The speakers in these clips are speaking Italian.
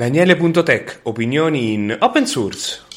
Daniele.tech, opinioni in open source.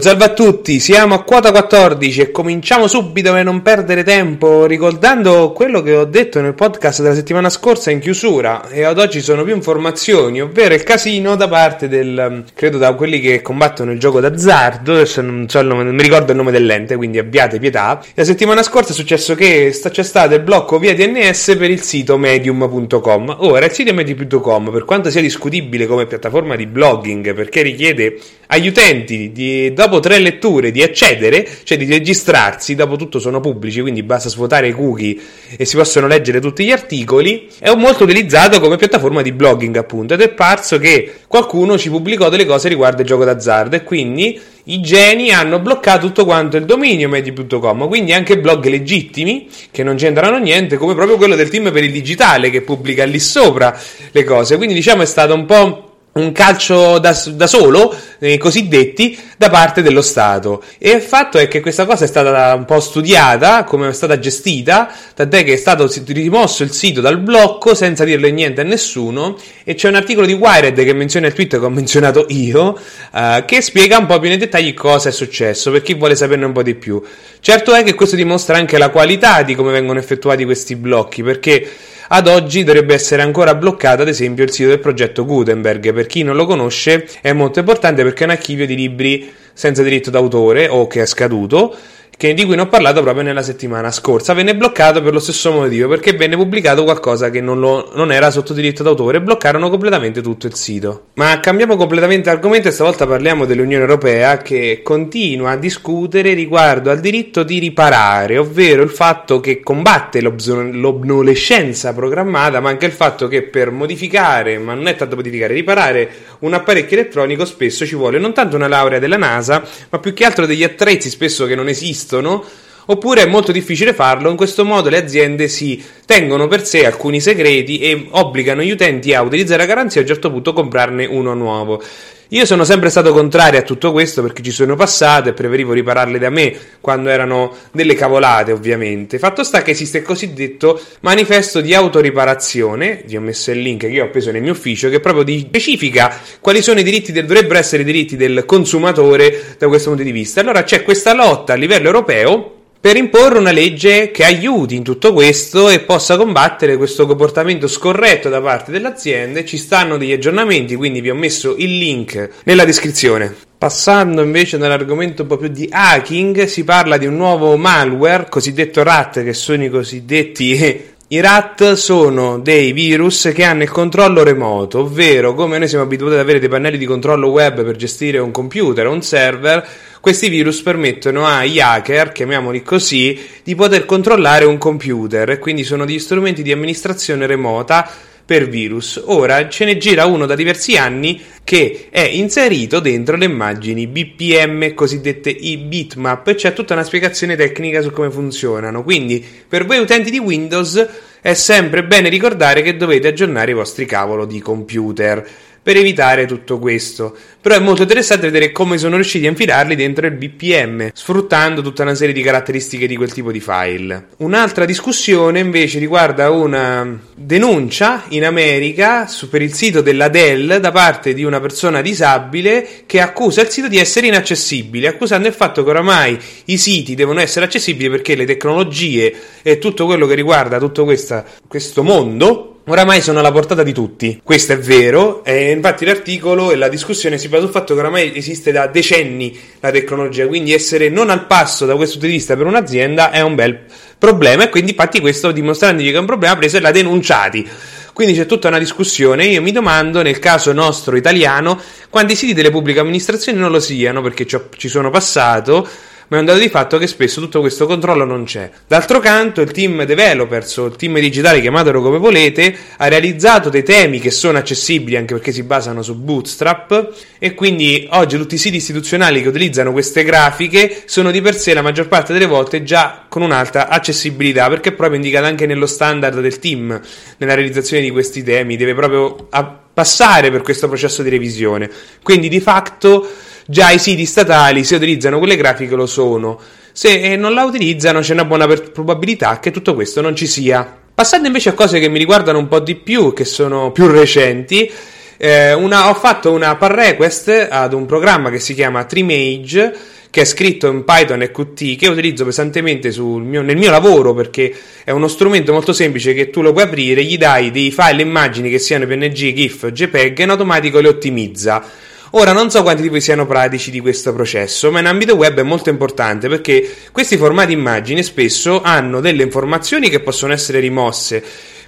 Salve a tutti, siamo a quota 14 e cominciamo subito per non perdere tempo ricordando quello che ho detto nel podcast della settimana scorsa in chiusura e ad oggi sono più informazioni, ovvero il casino da parte del, credo da quelli che combattono il gioco d'azzardo, adesso non, so nome, non mi ricordo il nome dell'ente, quindi abbiate pietà. La settimana scorsa è successo che c'è stato il blocco via DNS per il sito medium.com. Ora il sito medium.com, per quanto sia discutibile come piattaforma di blogging perché richiede agli utenti di dopo tre letture di accedere, cioè di registrarsi, dopo tutto sono pubblici, quindi basta svuotare i cookie e si possono leggere tutti gli articoli, è molto utilizzato come piattaforma di blogging appunto ed è parso che qualcuno ci pubblicò delle cose riguardo il gioco d'azzardo e quindi i geni hanno bloccato tutto quanto il dominio medi.com, quindi anche blog legittimi che non c'entrano niente, come proprio quello del team per il digitale che pubblica lì sopra le cose. Quindi diciamo è stato un po' un calcio da, da solo, eh, cosiddetti, da parte dello Stato. E il fatto è che questa cosa è stata un po' studiata, come è stata gestita, tant'è che è stato rimosso il sito dal blocco senza dirle niente a nessuno. E c'è un articolo di Wired che menziona il tweet che ho menzionato io, eh, che spiega un po' più nei dettagli cosa è successo, per chi vuole saperne un po' di più. Certo è che questo dimostra anche la qualità di come vengono effettuati questi blocchi, perché ad oggi dovrebbe essere ancora bloccato ad esempio il sito del progetto Gutenberg. Per chi non lo conosce è molto importante perché è un archivio di libri senza diritto d'autore o che è scaduto che, di cui ne ho parlato proprio nella settimana scorsa. Venne bloccato per lo stesso motivo, perché venne pubblicato qualcosa che non, lo, non era sotto diritto d'autore e bloccarono completamente tutto il sito. Ma cambiamo completamente argomento e stavolta parliamo dell'Unione Europea che continua a discutere riguardo al diritto di riparare, ovvero il fatto che combatte l'obnolescenza programmata, ma anche il fatto che per modificare, ma non è tanto modificare, riparare un apparecchio elettronico spesso ci vuole. Non tanto una laurea della NASA, ma più che altro degli attrezzi spesso che non esistono oppure è molto difficile farlo. In questo modo le aziende si tengono per sé alcuni segreti e obbligano gli utenti a utilizzare la garanzia e a un certo punto comprarne uno nuovo. Io sono sempre stato contrario a tutto questo perché ci sono passato e preferivo ripararle da me quando erano delle cavolate, ovviamente. Fatto sta che esiste il cosiddetto manifesto di autoriparazione, vi ho messo il link che io ho preso nel mio ufficio, che proprio specifica quali sono i diritti del, dovrebbero essere i diritti del consumatore da questo punto di vista. Allora c'è questa lotta a livello europeo per imporre una legge che aiuti in tutto questo e possa combattere questo comportamento scorretto da parte delle aziende. Ci stanno degli aggiornamenti, quindi vi ho messo il link nella descrizione. Passando invece nell'argomento un po' più di hacking, si parla di un nuovo malware, cosiddetto RAT, che sono i cosiddetti i RAT sono dei virus che hanno il controllo remoto, ovvero come noi siamo abituati ad avere dei pannelli di controllo web per gestire un computer o un server, questi virus permettono agli hacker, chiamiamoli così, di poter controllare un computer e quindi sono degli strumenti di amministrazione remota per virus. Ora ce ne gira uno da diversi anni che è inserito dentro le immagini BPM, cosiddette i-bitmap, e c'è tutta una spiegazione tecnica su come funzionano. Quindi per voi utenti di Windows è sempre bene ricordare che dovete aggiornare i vostri cavolo di computer per evitare tutto questo. Però è molto interessante vedere come sono riusciti a infilarli dentro il BPM, sfruttando tutta una serie di caratteristiche di quel tipo di file. Un'altra discussione invece riguarda una denuncia in America su, per il sito della Dell da parte di una persona disabile che accusa il sito di essere inaccessibile, accusando il fatto che oramai i siti devono essere accessibili perché le tecnologie e tutto quello che riguarda tutto questa, questo mondo oramai sono alla portata di tutti. Questo è vero, e infatti l'articolo e la discussione si basa sul fatto che oramai esiste da decenni la tecnologia, quindi essere non al passo da questo punto di vista per un'azienda è un bel problema e quindi infatti questo dimostrandogli che è un problema preso e l'ha denunciati. Quindi c'è tutta una discussione. Io mi domando, nel caso nostro italiano, quanti siti delle pubbliche amministrazioni non lo siano, perché ci sono passato ma è un dato di fatto che spesso tutto questo controllo non c'è. D'altro canto, il team developers o il team digitale, chiamatelo come volete, ha realizzato dei temi che sono accessibili anche perché si basano su Bootstrap e quindi oggi tutti i siti istituzionali che utilizzano queste grafiche sono di per sé la maggior parte delle volte già con un'alta accessibilità perché è proprio indicata anche nello standard del team nella realizzazione di questi temi, deve proprio passare per questo processo di revisione. Quindi di fatto già i siti statali, se utilizzano quelle grafiche, lo sono. Se non la utilizzano, c'è una buona probabilità che tutto questo non ci sia. Passando invece a cose che mi riguardano un po' di più, che sono più recenti, eh, una, ho fatto una pull request ad un programma che si chiama Trimage che è scritto in Python e Qt che utilizzo pesantemente mio, nel mio lavoro perché è uno strumento molto semplice che tu lo puoi aprire, gli dai dei file immagini che siano PNG, GIF, JPEG e in automatico le ottimizza. Ora non so quanti di voi siano pratici di questo processo, ma in ambito web è molto importante perché questi formati immagini spesso hanno delle informazioni che possono essere rimosse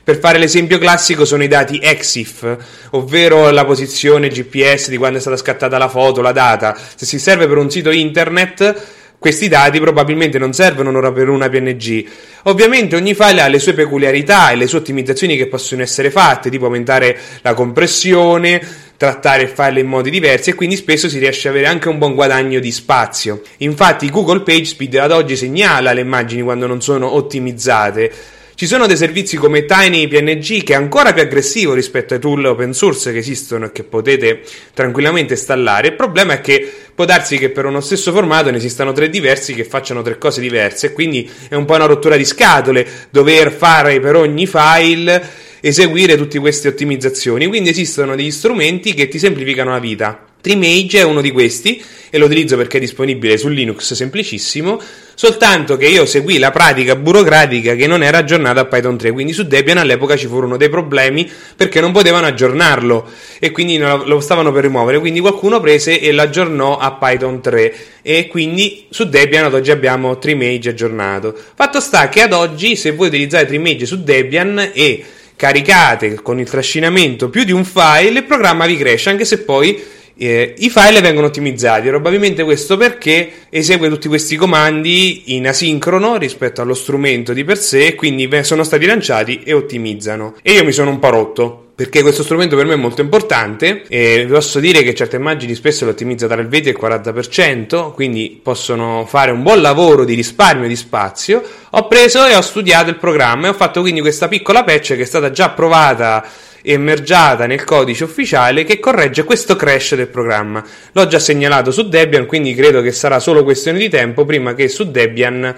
per fare l'esempio classico sono i dati EXIF, ovvero la posizione GPS di quando è stata scattata la foto, la data. Se si serve per un sito internet, questi dati probabilmente non servono ora per una PNG. Ovviamente ogni file ha le sue peculiarità e le sue ottimizzazioni che possono essere fatte, tipo aumentare la compressione, trattare il file in modi diversi e quindi spesso si riesce ad avere anche un buon guadagno di spazio. Infatti Google PageSpeed ad oggi segnala le immagini quando non sono ottimizzate ci sono dei servizi come TinyPNG che è ancora più aggressivo rispetto ai tool open source che esistono e che potete tranquillamente installare. Il problema è che può darsi che per uno stesso formato ne esistano tre diversi che facciano tre cose diverse e quindi è un po' una rottura di scatole dover fare per ogni file eseguire tutte queste ottimizzazioni. Quindi esistono degli strumenti che ti semplificano la vita. Trimage è uno di questi e lo utilizzo perché è disponibile su Linux semplicissimo, soltanto che io seguì la pratica burocratica che non era aggiornata a Python 3, quindi su Debian all'epoca ci furono dei problemi perché non potevano aggiornarlo e quindi lo stavano per rimuovere, quindi qualcuno prese e l'aggiornò a Python 3 e quindi su Debian ad oggi abbiamo Trimage aggiornato. Fatto sta che ad oggi se voi utilizzate Trimage su Debian e caricate con il trascinamento più di un file, il programma vi cresce, anche se poi eh, I file vengono ottimizzati, probabilmente questo perché esegue tutti questi comandi in asincrono rispetto allo strumento di per sé, quindi sono stati lanciati e ottimizzano. E io mi sono un po' rotto perché questo strumento per me è molto importante e vi posso dire che certe immagini spesso le ottimizza tra il 20 e il 40%, quindi possono fare un buon lavoro di risparmio di spazio. Ho preso e ho studiato il programma e ho fatto quindi questa piccola patch che è stata già provata emergiata nel codice ufficiale che corregge questo crash del programma. L'ho già segnalato su Debian, quindi credo che sarà solo questione di tempo prima che su Debian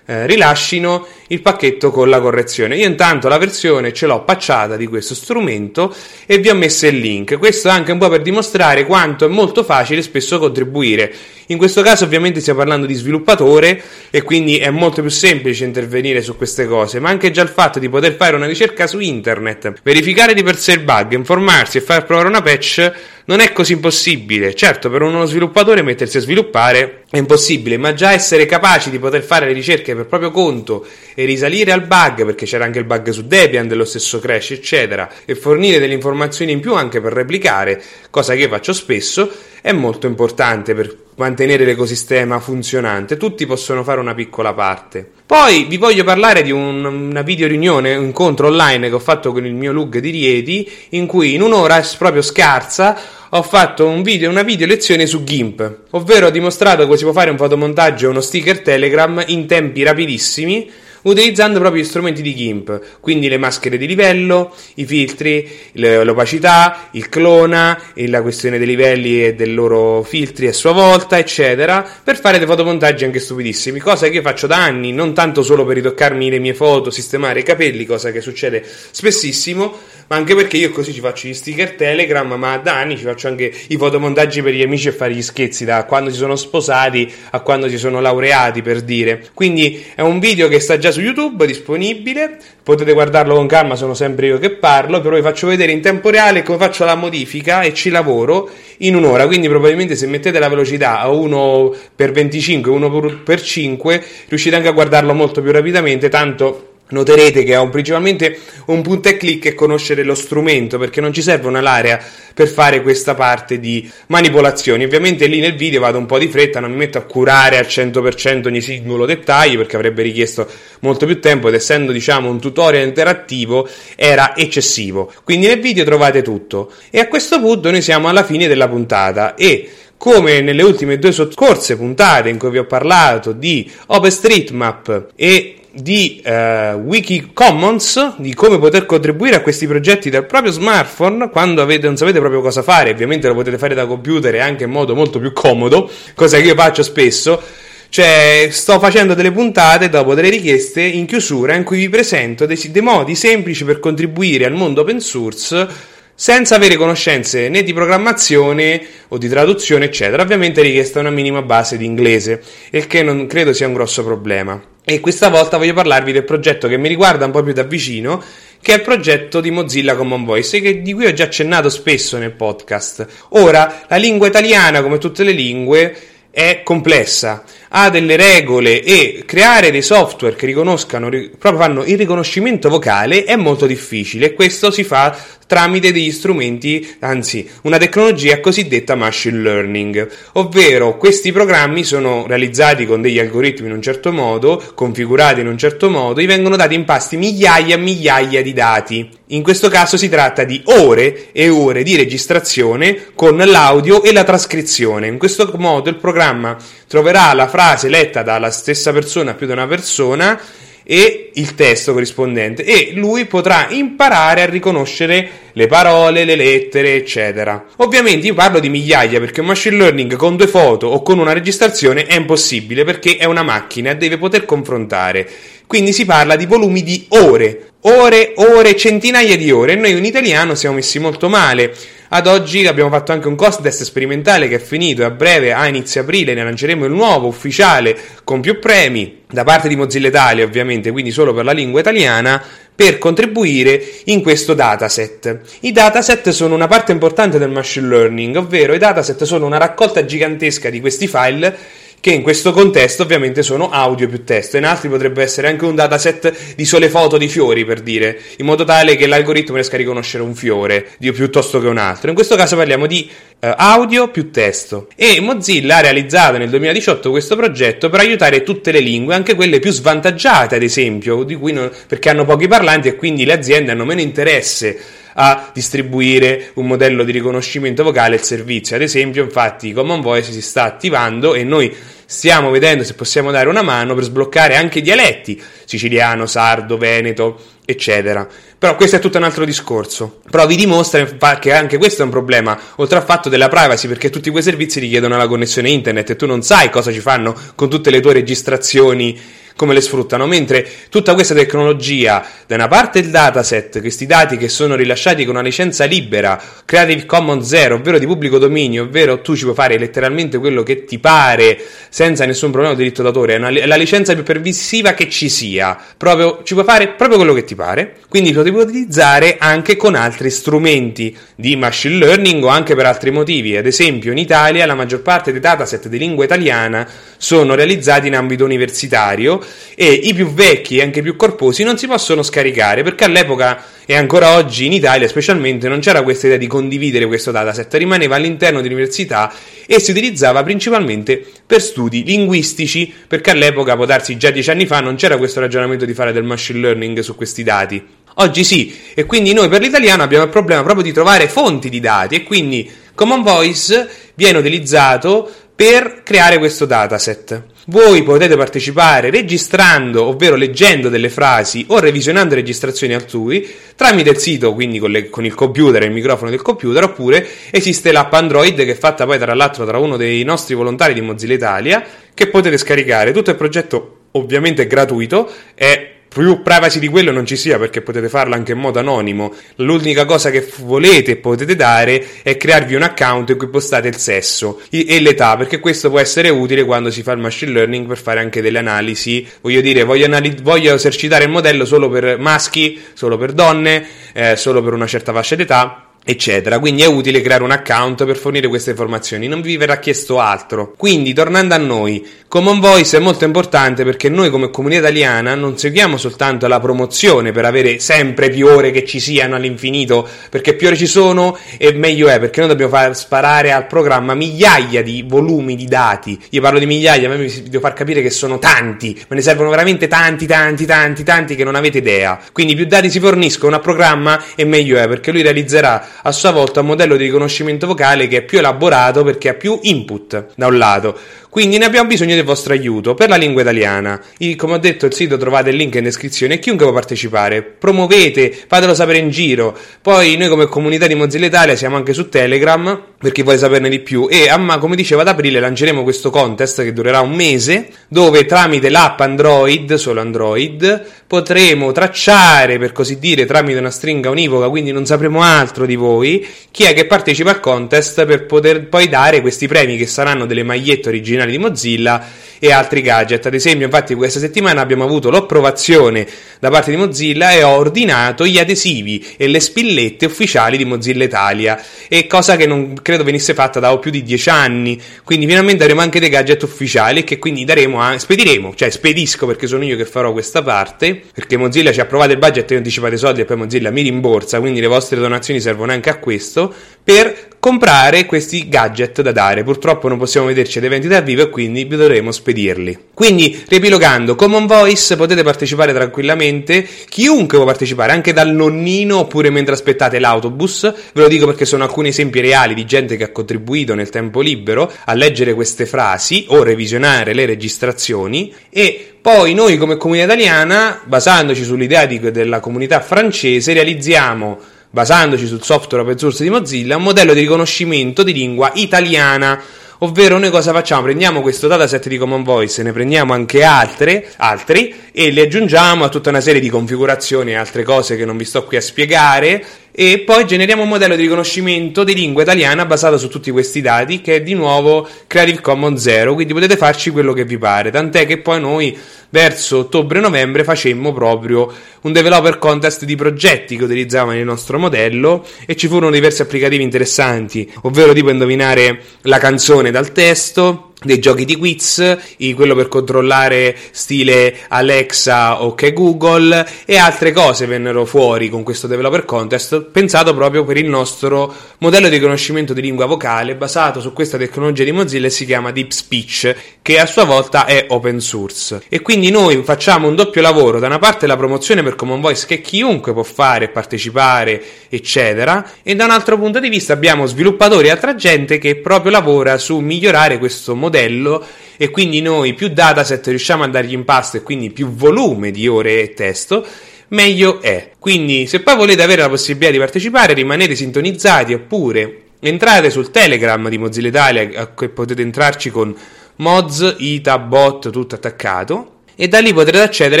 eh, rilascino il pacchetto con la correzione. Io intanto la versione ce l'ho pacciata di questo strumento e vi ho messo il link. Questo anche un po' per dimostrare quanto è molto facile spesso contribuire. In questo caso ovviamente stiamo parlando di sviluppatore e quindi è molto più semplice intervenire su queste cose, ma anche già il fatto di poter fare una ricerca su internet, verificare di per sé il bug, informarsi e far provare una patch non è così impossibile. Certo, per uno sviluppatore mettersi a sviluppare è impossibile, ma già essere capaci di poter fare le ricerche per proprio conto e risalire al bug, perché c'era anche il bug su Debian dello stesso crash, eccetera, e fornire delle informazioni in più anche per replicare, cosa che faccio spesso, è molto importante per mantenere l'ecosistema funzionante. Tutti possono fare una piccola parte. Poi vi voglio parlare di un, una video riunione, un incontro online che ho fatto con il mio Lug di Rieti, in cui in un'ora proprio scarsa ho fatto un video, una video lezione su GIMP, ovvero ho dimostrato come si può fare un fotomontaggio e uno sticker Telegram in tempi rapidissimi utilizzando proprio gli strumenti di GIMP, quindi le maschere di livello, i filtri, l'opacità, il clona, la questione dei livelli e dei loro filtri a sua volta, eccetera, per fare dei fotomontaggi anche stupidissimi, cosa che io faccio da anni, non tanto solo per ritoccarmi le mie foto, sistemare i capelli, cosa che succede spessissimo, ma anche perché io così ci faccio gli sticker Telegram, ma da anni ci faccio anche i fotomontaggi per gli amici e fare gli schizzi, da quando si sono sposati a quando si sono laureati, per dire. Quindi è un video che sta già su YouTube, disponibile, potete guardarlo con calma, sono sempre io che parlo, però vi faccio vedere in tempo reale come faccio la modifica e ci lavoro in un'ora, quindi probabilmente se mettete la velocità a 1 per 25, 1 per 5, riuscite anche a guardarlo molto più rapidamente, tanto Noterete che un, principalmente un punto e clic e conoscere lo strumento perché non ci serve una l'area per fare questa parte di manipolazioni. Ovviamente lì nel video vado un po' di fretta, non mi metto a curare al 100% ogni singolo dettaglio perché avrebbe richiesto molto più tempo ed essendo diciamo un tutorial interattivo era eccessivo. Quindi nel video trovate tutto e a questo punto noi siamo alla fine della puntata e come nelle ultime due scorse puntate in cui vi ho parlato di OpenStreetMap e di eh, Wiki Commons, di come poter contribuire a questi progetti dal proprio smartphone quando avete, non sapete proprio cosa fare, ovviamente lo potete fare da computer anche in modo molto più comodo, cosa che io faccio spesso. Cioè, sto facendo delle puntate dopo delle richieste in chiusura in cui vi presento dei, dei modi semplici per contribuire al mondo open source senza avere conoscenze né di programmazione o di traduzione, eccetera. Ovviamente richiesta una minima base di inglese, il che non credo sia un grosso problema. E questa volta voglio parlarvi del progetto che mi riguarda un po' più da vicino, che è il progetto di Mozilla Common Voice, che, di cui ho già accennato spesso nel podcast. Ora, la lingua italiana, come tutte le lingue, è complessa, ha delle regole e creare dei software che riconoscano, proprio fanno il riconoscimento vocale è molto difficile questo si fa tramite degli strumenti, anzi una tecnologia cosiddetta machine learning, ovvero questi programmi sono realizzati con degli algoritmi in un certo modo, configurati in un certo modo, e vengono dati in pasti migliaia e migliaia di dati. In questo caso si tratta di ore e ore di registrazione con l'audio e la trascrizione. In questo modo il programma troverà la frase letta dalla stessa persona più da una persona e il testo corrispondente e lui potrà imparare a riconoscere le parole, le lettere, eccetera. Ovviamente io parlo di migliaia perché un machine learning con due foto o con una registrazione è impossibile perché è una macchina deve poter confrontare. Quindi si parla di volumi di ore, ore, ore, centinaia di ore e noi in italiano siamo messi molto male. Ad oggi abbiamo fatto anche un cost test sperimentale che è finito e a breve, a inizio aprile, ne lanceremo il nuovo ufficiale con più premi da parte di Mozilla Italia, ovviamente, quindi solo per la lingua italiana, per contribuire in questo dataset. I dataset sono una parte importante del machine learning, ovvero i dataset sono una raccolta gigantesca di questi file che in questo contesto ovviamente sono audio più testo, in altri potrebbe essere anche un dataset di sole foto di fiori per dire, in modo tale che l'algoritmo riesca a riconoscere un fiore piuttosto che un altro. In questo caso parliamo di uh, audio più testo e Mozilla ha realizzato nel 2018 questo progetto per aiutare tutte le lingue, anche quelle più svantaggiate ad esempio, non, perché hanno pochi parlanti e quindi le aziende hanno meno interesse a distribuire un modello di riconoscimento vocale al servizio. Ad esempio, infatti, Common Voice si sta attivando e noi stiamo vedendo se possiamo dare una mano per sbloccare anche dialetti siciliano, sardo, veneto, eccetera. Però questo è tutto un altro discorso. Però vi dimostra che anche questo è un problema, oltre al fatto della privacy, perché tutti quei servizi richiedono la connessione internet e tu non sai cosa ci fanno con tutte le tue registrazioni come le sfruttano, mentre tutta questa tecnologia, da una parte il dataset, questi dati che sono rilasciati con una licenza libera, Creative Commons 0, ovvero di pubblico dominio, ovvero tu ci puoi fare letteralmente quello che ti pare senza nessun problema di diritto d'autore, è, una, è la licenza più permissiva che ci sia, proprio, ci puoi fare proprio quello che ti pare, quindi lo devi utilizzare anche con altri strumenti di machine learning o anche per altri motivi, ad esempio in Italia la maggior parte dei dataset di lingua italiana sono realizzati in ambito universitario e i più vecchi e anche più corposi non si possono scaricare perché all'epoca e ancora oggi in Italia specialmente non c'era questa idea di condividere questo dataset, rimaneva all'interno di università e si utilizzava principalmente per studi linguistici perché all'epoca, può darsi già dieci anni fa, non c'era questo ragionamento di fare del machine learning su questi dati. Oggi sì, e quindi noi per l'italiano abbiamo il problema proprio di trovare fonti di dati e quindi Common Voice viene utilizzato per creare questo dataset. Voi potete partecipare registrando, ovvero leggendo delle frasi o revisionando registrazioni altrui tramite il sito, quindi con, le, con il computer e il microfono del computer, oppure esiste l'app Android che è fatta poi tra l'altro tra uno dei nostri volontari di Mozilla Italia che potete scaricare. Tutto il progetto ovviamente è gratuito, è più privacy di quello non ci sia perché potete farlo anche in modo anonimo. L'unica cosa che volete e potete dare è crearvi un account in cui postate il sesso e l'età, perché questo può essere utile quando si fa il machine learning per fare anche delle analisi. Voglio dire, voglio, anali- voglio esercitare il modello solo per maschi, solo per donne, eh, solo per una certa fascia d'età eccetera. Quindi è utile creare un account per fornire queste informazioni, non vi verrà chiesto altro. Quindi, tornando a noi, Common Voice è molto importante perché noi come comunità italiana non seguiamo soltanto la promozione per avere sempre più ore che ci siano all'infinito, perché più ore ci sono e meglio è, perché noi dobbiamo far sparare al programma migliaia di volumi di dati. Io parlo di migliaia, ma vi devo far capire che sono tanti, me ne servono veramente tanti, tanti, tanti, tanti che non avete idea. Quindi più dati si forniscono a programma e meglio è, perché lui realizzerà a sua volta un modello di riconoscimento vocale che è più elaborato perché ha più input da un lato. Quindi ne abbiamo bisogno del vostro aiuto per la lingua italiana. I, come ho detto, il sito trovate il link in descrizione chiunque può partecipare. Promuovete, fatelo sapere in giro. Poi noi come comunità di Mozilla Italia siamo anche su Telegram per chi vuole saperne di più e amma, come dicevo ad aprile lanceremo questo contest che durerà un mese dove tramite l'app Android, solo Android, potremo tracciare per così dire tramite una stringa univoca, quindi non sapremo altro di voi, chi è che partecipa al contest per poter poi dare questi premi che saranno delle magliette originali di Mozilla e altri gadget. Ad esempio, infatti, questa settimana abbiamo avuto l'approvazione da parte di Mozilla e ho ordinato gli adesivi e le spillette ufficiali di Mozilla Italia, e cosa che non credo venisse fatta da più di dieci anni. Quindi, finalmente avremo anche dei gadget ufficiali che quindi daremo a, spediremo, cioè spedisco perché sono io che farò questa parte, perché Mozilla ci ha approvato il budget e anticipate soldi e poi Mozilla mi rimborsa, quindi le vostre donazioni servono anche a questo, per comprare questi gadget da dare. Purtroppo non possiamo vederci ad eventi dal vivo e quindi vi dovremo spedirli. Quindi, riepilogando, Common Voice potete partecipare tranquillamente, chiunque può partecipare, anche dal nonnino oppure mentre aspettate l'autobus. Ve lo dico perché sono alcuni esempi reali di gente che ha contribuito nel tempo libero a leggere queste frasi o revisionare le registrazioni e poi noi come comunità italiana, basandoci sull'idea di, della comunità francese, realizziamo basandoci sul software open source di Mozilla, un modello di riconoscimento di lingua italiana. Ovvero noi cosa facciamo? Prendiamo questo dataset di Common Voice, ne prendiamo anche altre, altri e li aggiungiamo a tutta una serie di configurazioni e altre cose che non vi sto qui a spiegare e poi generiamo un modello di riconoscimento di lingua italiana basato su tutti questi dati che è di nuovo Creative Commons 0, quindi potete farci quello che vi pare, tant'è che poi noi verso ottobre-novembre facemmo proprio un developer contest di progetti che utilizzavano il nostro modello e ci furono diversi applicativi interessanti, ovvero tipo indovinare la canzone dal testo, dei giochi di quiz, quello per controllare stile Alexa o che Google e altre cose vennero fuori con questo developer contest pensato proprio per il nostro modello di riconoscimento di lingua vocale basato su questa tecnologia di Mozilla e si chiama Deep Speech che a sua volta è open source. E quindi noi facciamo un doppio lavoro da una parte la promozione per Common Voice che chiunque può fare partecipare eccetera e da un altro punto di vista abbiamo sviluppatori e altra gente che proprio lavora su migliorare questo modello modello e quindi noi più dataset riusciamo a dargli in pasto e quindi più volume di ore e testo, meglio è. Quindi se poi volete avere la possibilità di partecipare, rimanete sintonizzati oppure entrate sul Telegram di Mozilla Italia che potete entrarci con mods, ita, bot, tutto attaccato e da lì potrete accedere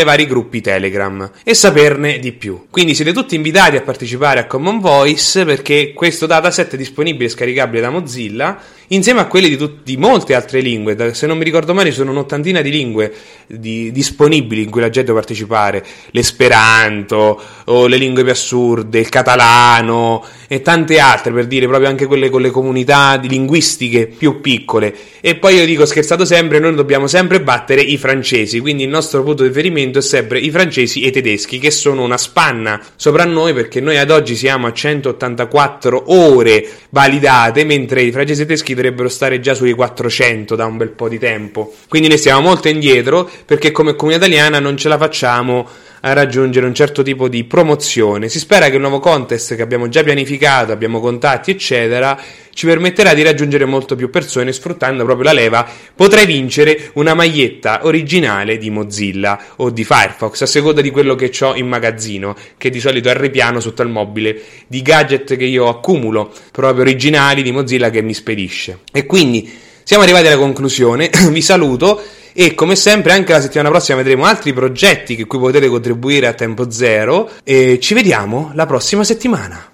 ai vari gruppi Telegram e saperne di più. Quindi siete tutti invitati a partecipare a Common Voice perché questo dataset è disponibile e scaricabile da Mozilla insieme a quelli di, tut- di molte altre lingue. Se non mi ricordo male, sono un'ottantina di lingue di- disponibili in cui la gente può partecipare: l'esperanto, o le lingue più assurde, il catalano e tante altre, per dire proprio anche quelle con le comunità linguistiche più piccole. E poi io dico, scherzato sempre, noi dobbiamo sempre battere i francesi, quindi il nostro punto di riferimento è sempre i francesi e i tedeschi, che sono una spanna sopra noi perché noi ad oggi siamo a 184 ore validate, mentre i francesi e i tedeschi dovrebbero stare già sui 400 da un bel po' di tempo. Quindi noi stiamo molto indietro perché come comunità italiana non ce la facciamo a raggiungere un certo tipo di promozione. Si spera che il nuovo contest che abbiamo già pianificato, abbiamo contatti, eccetera, ci permetterà di raggiungere molto più persone sfruttando proprio la leva. Potrai vincere una maglietta originale di Mozilla o di Firefox, a seconda di quello che ho in magazzino, che di solito è il ripiano sotto il mobile di gadget che io accumulo, proprio originali di Mozilla che mi spedisce. E quindi siamo arrivati alla conclusione, vi saluto e come sempre anche la settimana prossima vedremo altri progetti che cui potete contribuire a tempo zero e ci vediamo la prossima settimana.